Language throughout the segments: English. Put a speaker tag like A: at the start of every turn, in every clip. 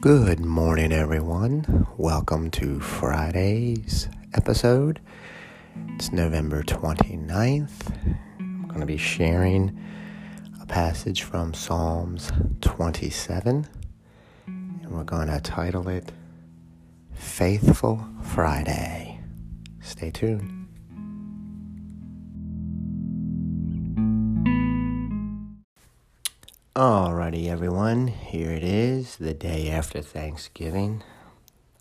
A: Good morning, everyone. Welcome to Friday's episode. It's November 29th. I'm going to be sharing a passage from Psalms 27, and we're going to title it Faithful Friday. Stay tuned. Alrighty, everyone, here it is, the day after Thanksgiving.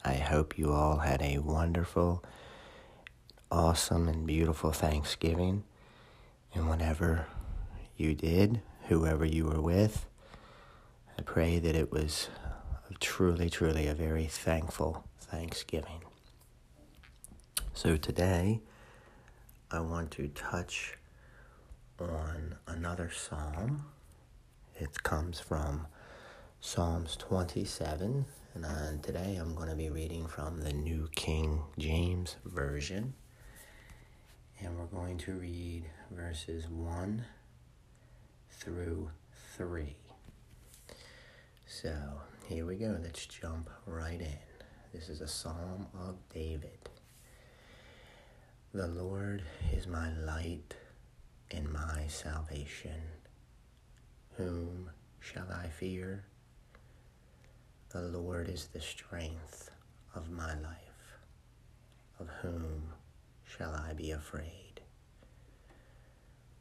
A: I hope you all had a wonderful, awesome, and beautiful Thanksgiving. And whenever you did, whoever you were with, I pray that it was truly, truly a very thankful Thanksgiving. So today, I want to touch on another psalm it comes from Psalms 27, and today I'm going to be reading from the New King James Version. And we're going to read verses 1 through 3. So here we go. Let's jump right in. This is a psalm of David. The Lord is my light and my salvation. Whom shall I fear? The Lord is the strength of my life. Of whom shall I be afraid?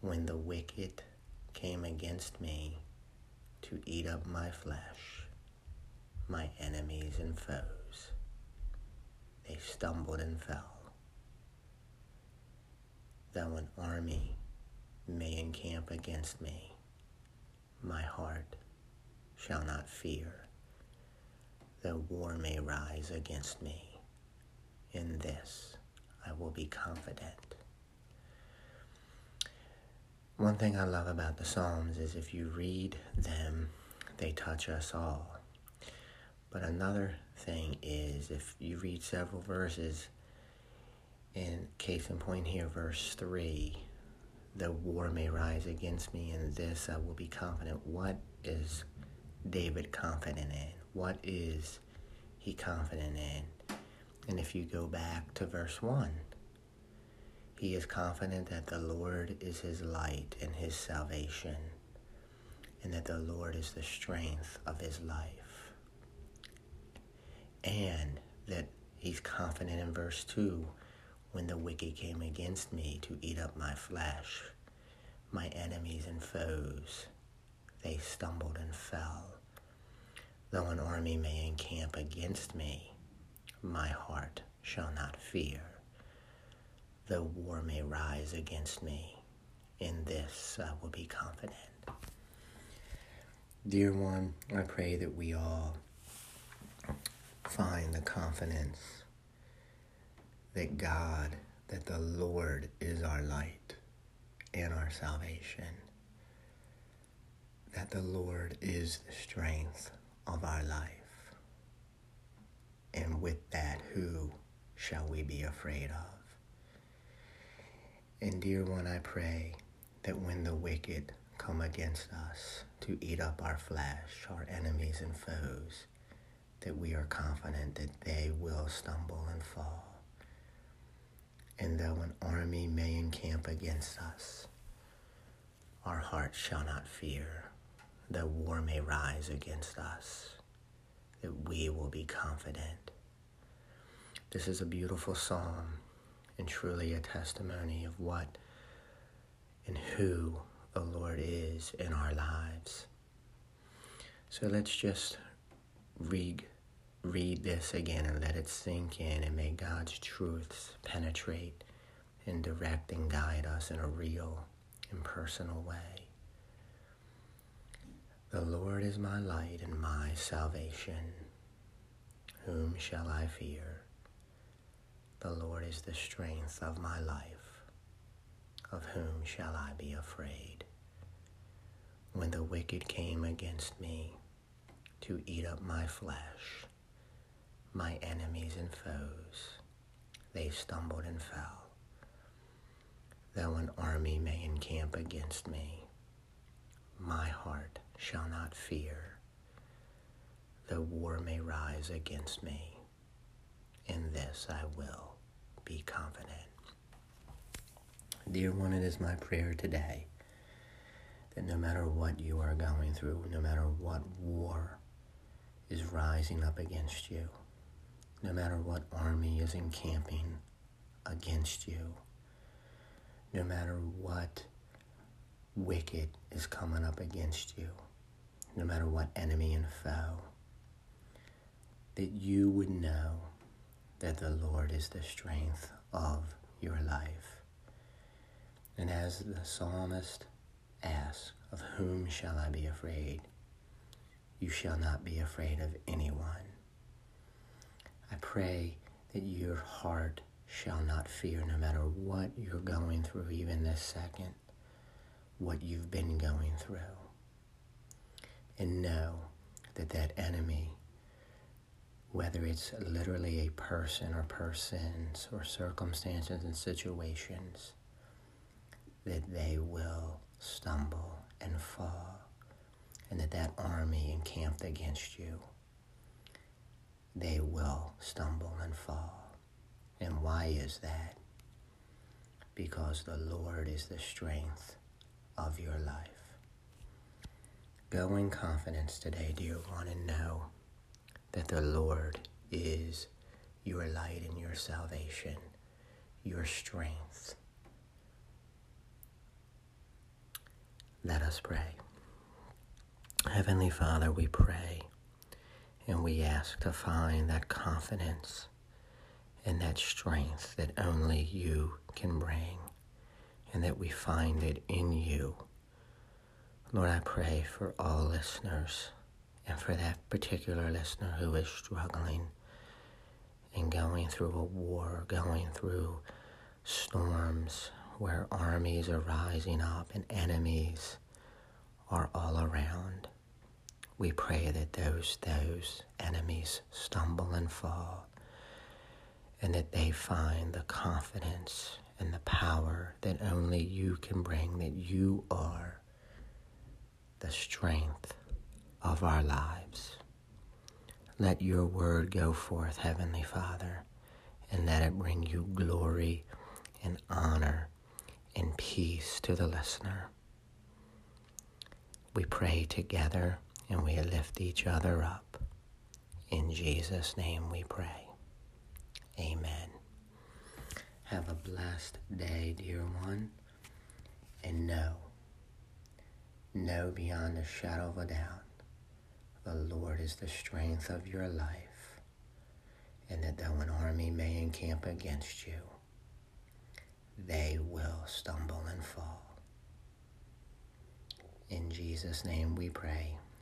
A: When the wicked came against me to eat up my flesh, my enemies and foes, they stumbled and fell. Though an army may encamp against me, my heart shall not fear, though war may rise against me. In this I will be confident. One thing I love about the Psalms is if you read them, they touch us all. But another thing is if you read several verses, in case in point here, verse 3, the war may rise against me, and this I will be confident. What is David confident in? What is he confident in? And if you go back to verse 1, he is confident that the Lord is his light and his salvation, and that the Lord is the strength of his life. And that he's confident in verse 2 when the wicked came against me to eat up my flesh, my enemies and foes, they stumbled and fell. Though an army may encamp against me, my heart shall not fear. Though war may rise against me, in this I will be confident. Dear one, I pray that we all find the confidence that God, that the Lord is our light and our salvation, that the Lord is the strength of our life. And with that, who shall we be afraid of? And dear one, I pray that when the wicked come against us to eat up our flesh, our enemies and foes, that we are confident that they will stumble and fall and though an army may encamp against us, our hearts shall not fear, though war may rise against us, that we will be confident. This is a beautiful psalm and truly a testimony of what and who the Lord is in our lives. So let's just read read this again and let it sink in, and may God's truths penetrate and direct and guide us in a real and personal way. The Lord is my light and my salvation. Whom shall I fear? The Lord is the strength of my life. Of whom shall I be afraid? When the wicked came against me to eat up my flesh, my enemies and foes, they stumbled and fell. Though an army may encamp against me, my heart shall not fear. Though war may rise against me, in this I will be confident. Dear one, it is my prayer today that no matter what you are going through, no matter what war is rising up against you, no matter what army is encamping against you, no matter what wicked is coming up against you, no matter what enemy and foe, that you would know that the Lord is the strength of your life. And as the psalmist asks, Of whom shall I be afraid? You shall not be afraid of anyone. Pray that your heart shall not fear no matter what you're going through, even this second, what you've been going through. And know that that enemy, whether it's literally a person or persons or circumstances and situations, that they will stumble and fall, and that that army encamped against you, they will stumble and fall. And why is that? Because the Lord is the strength of your life. Go in confidence today, dear one, and know that the Lord is your light and your salvation, your strength. Let us pray. Heavenly Father, we pray and we ask to find that confidence and that strength that only you can bring, and that we find it in you. Lord, I pray for all listeners and for that particular listener who is struggling and going through a war, going through storms where armies are rising up and enemies are all around. We pray that those those enemies stumble and fall and that they find the confidence and the power that only you can bring, that you are the strength of our lives. Let your word go forth, Heavenly Father, and let it bring you glory and honor and peace to the listener. We pray together and we lift each other up. In Jesus' name we pray. Amen. Have a blessed day, dear one, and know, know beyond a shadow of a doubt, the Lord is the strength of your life, and that though an army may encamp against you, they will stumble and fall. In Jesus' name we pray